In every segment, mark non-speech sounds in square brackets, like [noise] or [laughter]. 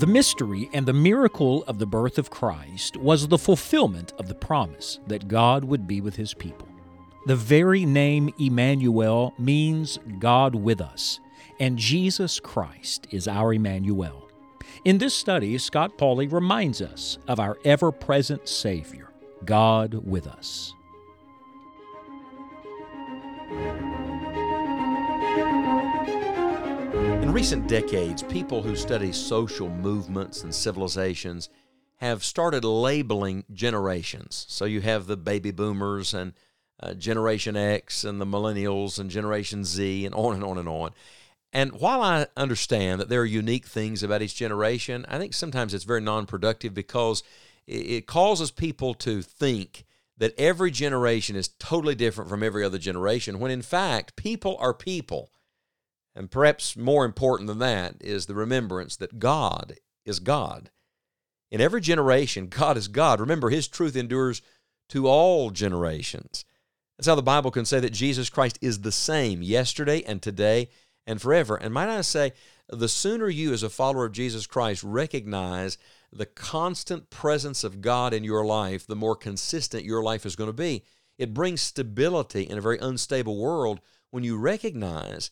The mystery and the miracle of the birth of Christ was the fulfillment of the promise that God would be with his people. The very name Emmanuel means God with us, and Jesus Christ is our Emmanuel. In this study, Scott Pauley reminds us of our ever present Savior, God with us. In recent decades, people who study social movements and civilizations have started labeling generations. So you have the baby boomers and uh, Generation X and the millennials and Generation Z and on and on and on. And while I understand that there are unique things about each generation, I think sometimes it's very non productive because it causes people to think that every generation is totally different from every other generation, when in fact, people are people. And perhaps more important than that is the remembrance that God is God. In every generation, God is God. Remember, His truth endures to all generations. That's how the Bible can say that Jesus Christ is the same yesterday and today and forever. And might I say, the sooner you, as a follower of Jesus Christ, recognize the constant presence of God in your life, the more consistent your life is going to be. It brings stability in a very unstable world when you recognize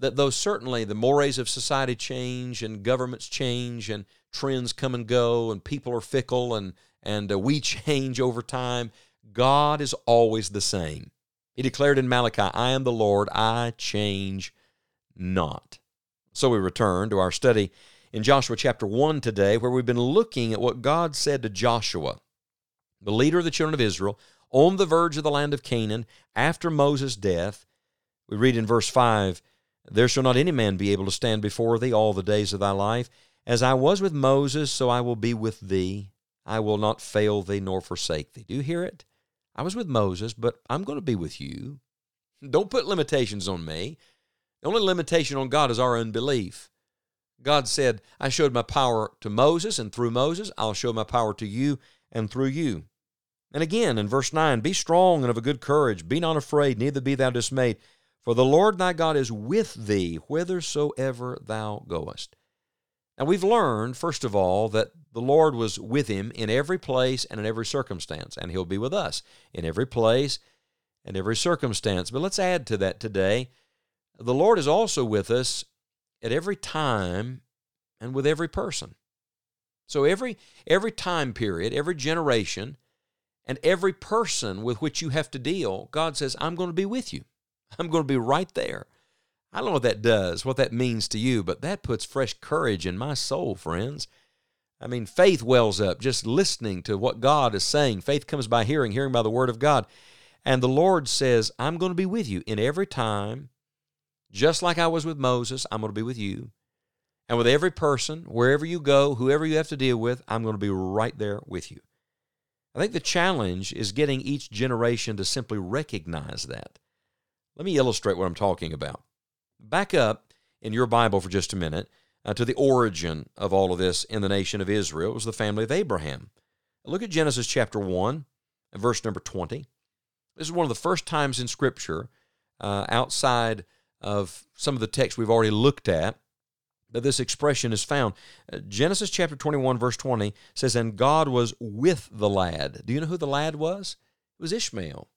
that though certainly the mores of society change and governments change and trends come and go and people are fickle and and uh, we [laughs] change over time, God is always the same. He declared in Malachi, I am the Lord, I change not. So we return to our study in Joshua chapter 1 today, where we've been looking at what God said to Joshua, the leader of the children of Israel, on the verge of the land of Canaan after Moses' death. We read in verse 5 there shall not any man be able to stand before thee all the days of thy life. As I was with Moses, so I will be with thee. I will not fail thee nor forsake thee. Do you hear it? I was with Moses, but I'm going to be with you. [laughs] Don't put limitations on me. The only limitation on God is our unbelief. God said, I showed my power to Moses, and through Moses, I'll show my power to you and through you. And again in verse 9, Be strong and of a good courage, be not afraid, neither be thou dismayed. For the Lord thy God is with thee whithersoever thou goest. And we've learned, first of all, that the Lord was with him in every place and in every circumstance, and he'll be with us in every place and every circumstance. But let's add to that today the Lord is also with us at every time and with every person. So every every time period, every generation, and every person with which you have to deal, God says, I'm going to be with you. I'm going to be right there. I don't know what that does, what that means to you, but that puts fresh courage in my soul, friends. I mean, faith wells up just listening to what God is saying. Faith comes by hearing, hearing by the Word of God. And the Lord says, I'm going to be with you in every time, just like I was with Moses, I'm going to be with you. And with every person, wherever you go, whoever you have to deal with, I'm going to be right there with you. I think the challenge is getting each generation to simply recognize that. Let me illustrate what I'm talking about. Back up in your Bible for just a minute uh, to the origin of all of this in the nation of Israel. It was the family of Abraham. Look at Genesis chapter 1, verse number 20. This is one of the first times in Scripture uh, outside of some of the texts we've already looked at that this expression is found. Uh, Genesis chapter 21, verse 20 says, And God was with the lad. Do you know who the lad was? It was Ishmael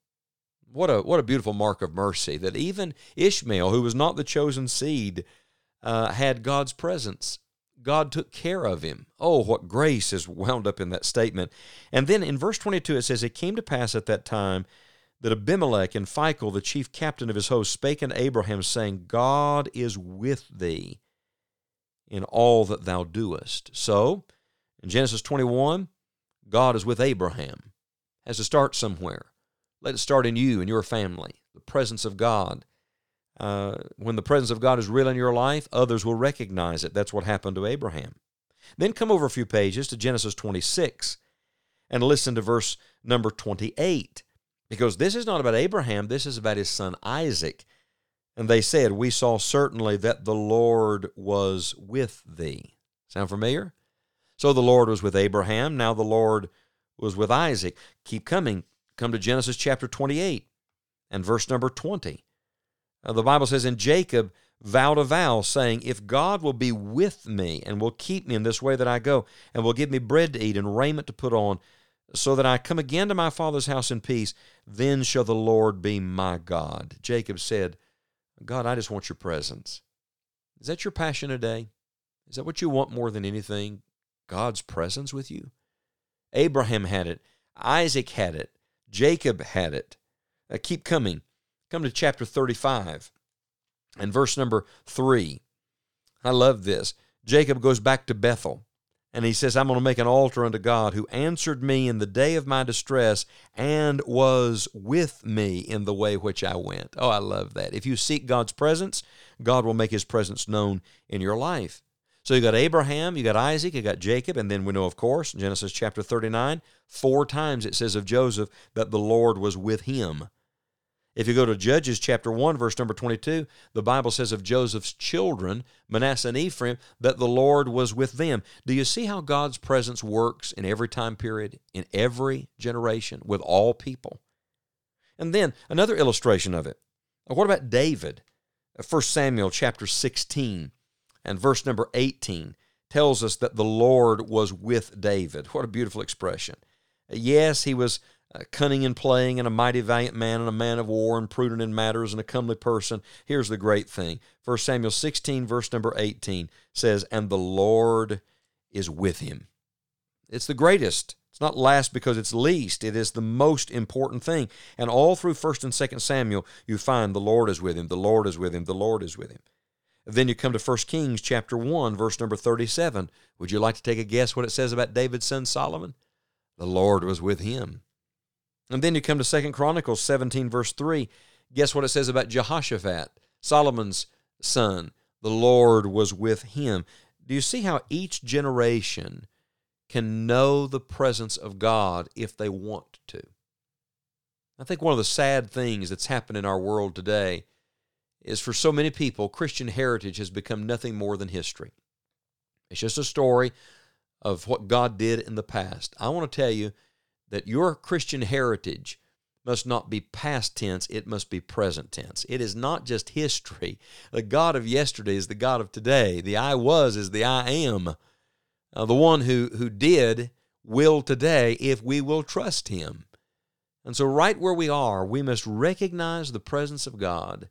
what a what a beautiful mark of mercy that even Ishmael, who was not the chosen seed, uh, had God's presence. God took care of him. Oh, what grace is wound up in that statement. And then in verse 22, it says, It came to pass at that time that Abimelech and Phicol, the chief captain of his host, spake unto Abraham, saying, God is with thee in all that thou doest. So, in Genesis 21, God is with Abraham. Has to start somewhere. Let it start in you and your family, the presence of God. Uh, when the presence of God is real in your life, others will recognize it. That's what happened to Abraham. Then come over a few pages to Genesis 26 and listen to verse number 28, because this is not about Abraham, this is about his son Isaac. And they said, We saw certainly that the Lord was with thee. Sound familiar? So the Lord was with Abraham, now the Lord was with Isaac. Keep coming. Come to Genesis chapter 28 and verse number 20. Uh, the Bible says, And Jacob vowed a vow, saying, If God will be with me and will keep me in this way that I go, and will give me bread to eat and raiment to put on, so that I come again to my father's house in peace, then shall the Lord be my God. Jacob said, God, I just want your presence. Is that your passion today? Is that what you want more than anything? God's presence with you? Abraham had it. Isaac had it. Jacob had it. Uh, keep coming. Come to chapter 35 and verse number 3. I love this. Jacob goes back to Bethel and he says, I'm going to make an altar unto God who answered me in the day of my distress and was with me in the way which I went. Oh, I love that. If you seek God's presence, God will make his presence known in your life. So you got Abraham, you got Isaac, you got Jacob, and then we know, of course, Genesis chapter 39, four times it says of Joseph that the Lord was with him. If you go to Judges chapter 1, verse number 22, the Bible says of Joseph's children, Manasseh and Ephraim, that the Lord was with them. Do you see how God's presence works in every time period, in every generation, with all people? And then another illustration of it. What about David? 1 Samuel chapter 16 and verse number 18 tells us that the Lord was with David. What a beautiful expression. Yes, he was uh, cunning in playing, and a mighty valiant man, and a man of war, and prudent in matters, and a comely person. Here's the great thing 1 Samuel 16, verse number 18 says, And the Lord is with him. It's the greatest. It's not last because it's least. It is the most important thing. And all through 1st and 2nd Samuel, you find the Lord is with him, the Lord is with him, the Lord is with him. Then you come to 1 Kings chapter 1, verse number 37. Would you like to take a guess what it says about David's son Solomon? The Lord was with him. And then you come to Second Chronicles 17, verse 3. Guess what it says about Jehoshaphat, Solomon's son? The Lord was with him. Do you see how each generation can know the presence of God if they want to? I think one of the sad things that's happened in our world today is for so many people, Christian heritage has become nothing more than history. It's just a story of what God did in the past. I want to tell you that your Christian heritage must not be past tense, it must be present tense. It is not just history. The God of yesterday is the God of today. The I was is the I am. Uh, the one who, who did will today if we will trust him. And so, right where we are, we must recognize the presence of God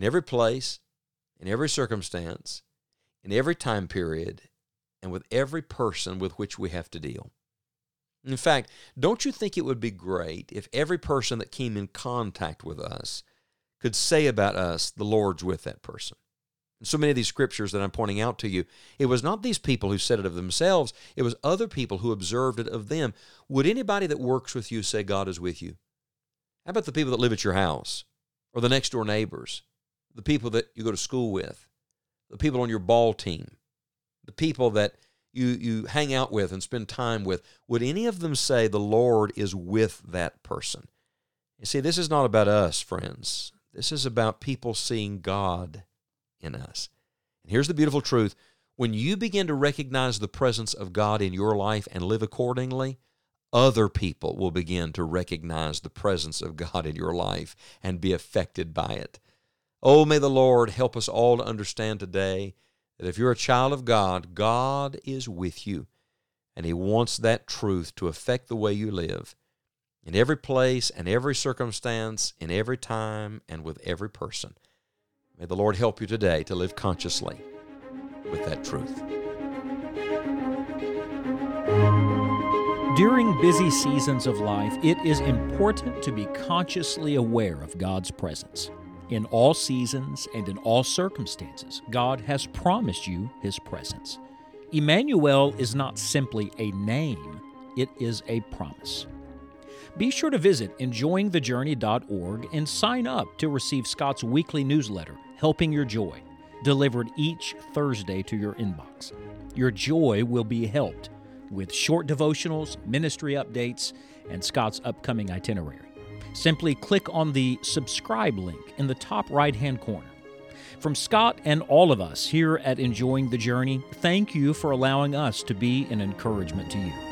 in every place, in every circumstance, in every time period, and with every person with which we have to deal. In fact, don't you think it would be great if every person that came in contact with us could say about us, the Lord's with that person? So many of these scriptures that I'm pointing out to you, it was not these people who said it of themselves, it was other people who observed it of them. Would anybody that works with you say God is with you? How about the people that live at your house or the next door neighbors, the people that you go to school with, the people on your ball team, the people that you, you hang out with and spend time with, would any of them say the Lord is with that person? You see, this is not about us, friends. This is about people seeing God in us. And here's the beautiful truth when you begin to recognize the presence of God in your life and live accordingly, other people will begin to recognize the presence of God in your life and be affected by it. Oh, may the Lord help us all to understand today that if you're a child of God, God is with you, and He wants that truth to affect the way you live in every place and every circumstance, in every time, and with every person. May the Lord help you today to live consciously with that truth. During busy seasons of life, it is important to be consciously aware of God's presence. In all seasons and in all circumstances, God has promised you His presence. Emmanuel is not simply a name, it is a promise. Be sure to visit enjoyingthejourney.org and sign up to receive Scott's weekly newsletter, Helping Your Joy, delivered each Thursday to your inbox. Your joy will be helped with short devotionals, ministry updates, and Scott's upcoming itinerary. Simply click on the subscribe link in the top right hand corner. From Scott and all of us here at Enjoying the Journey, thank you for allowing us to be an encouragement to you.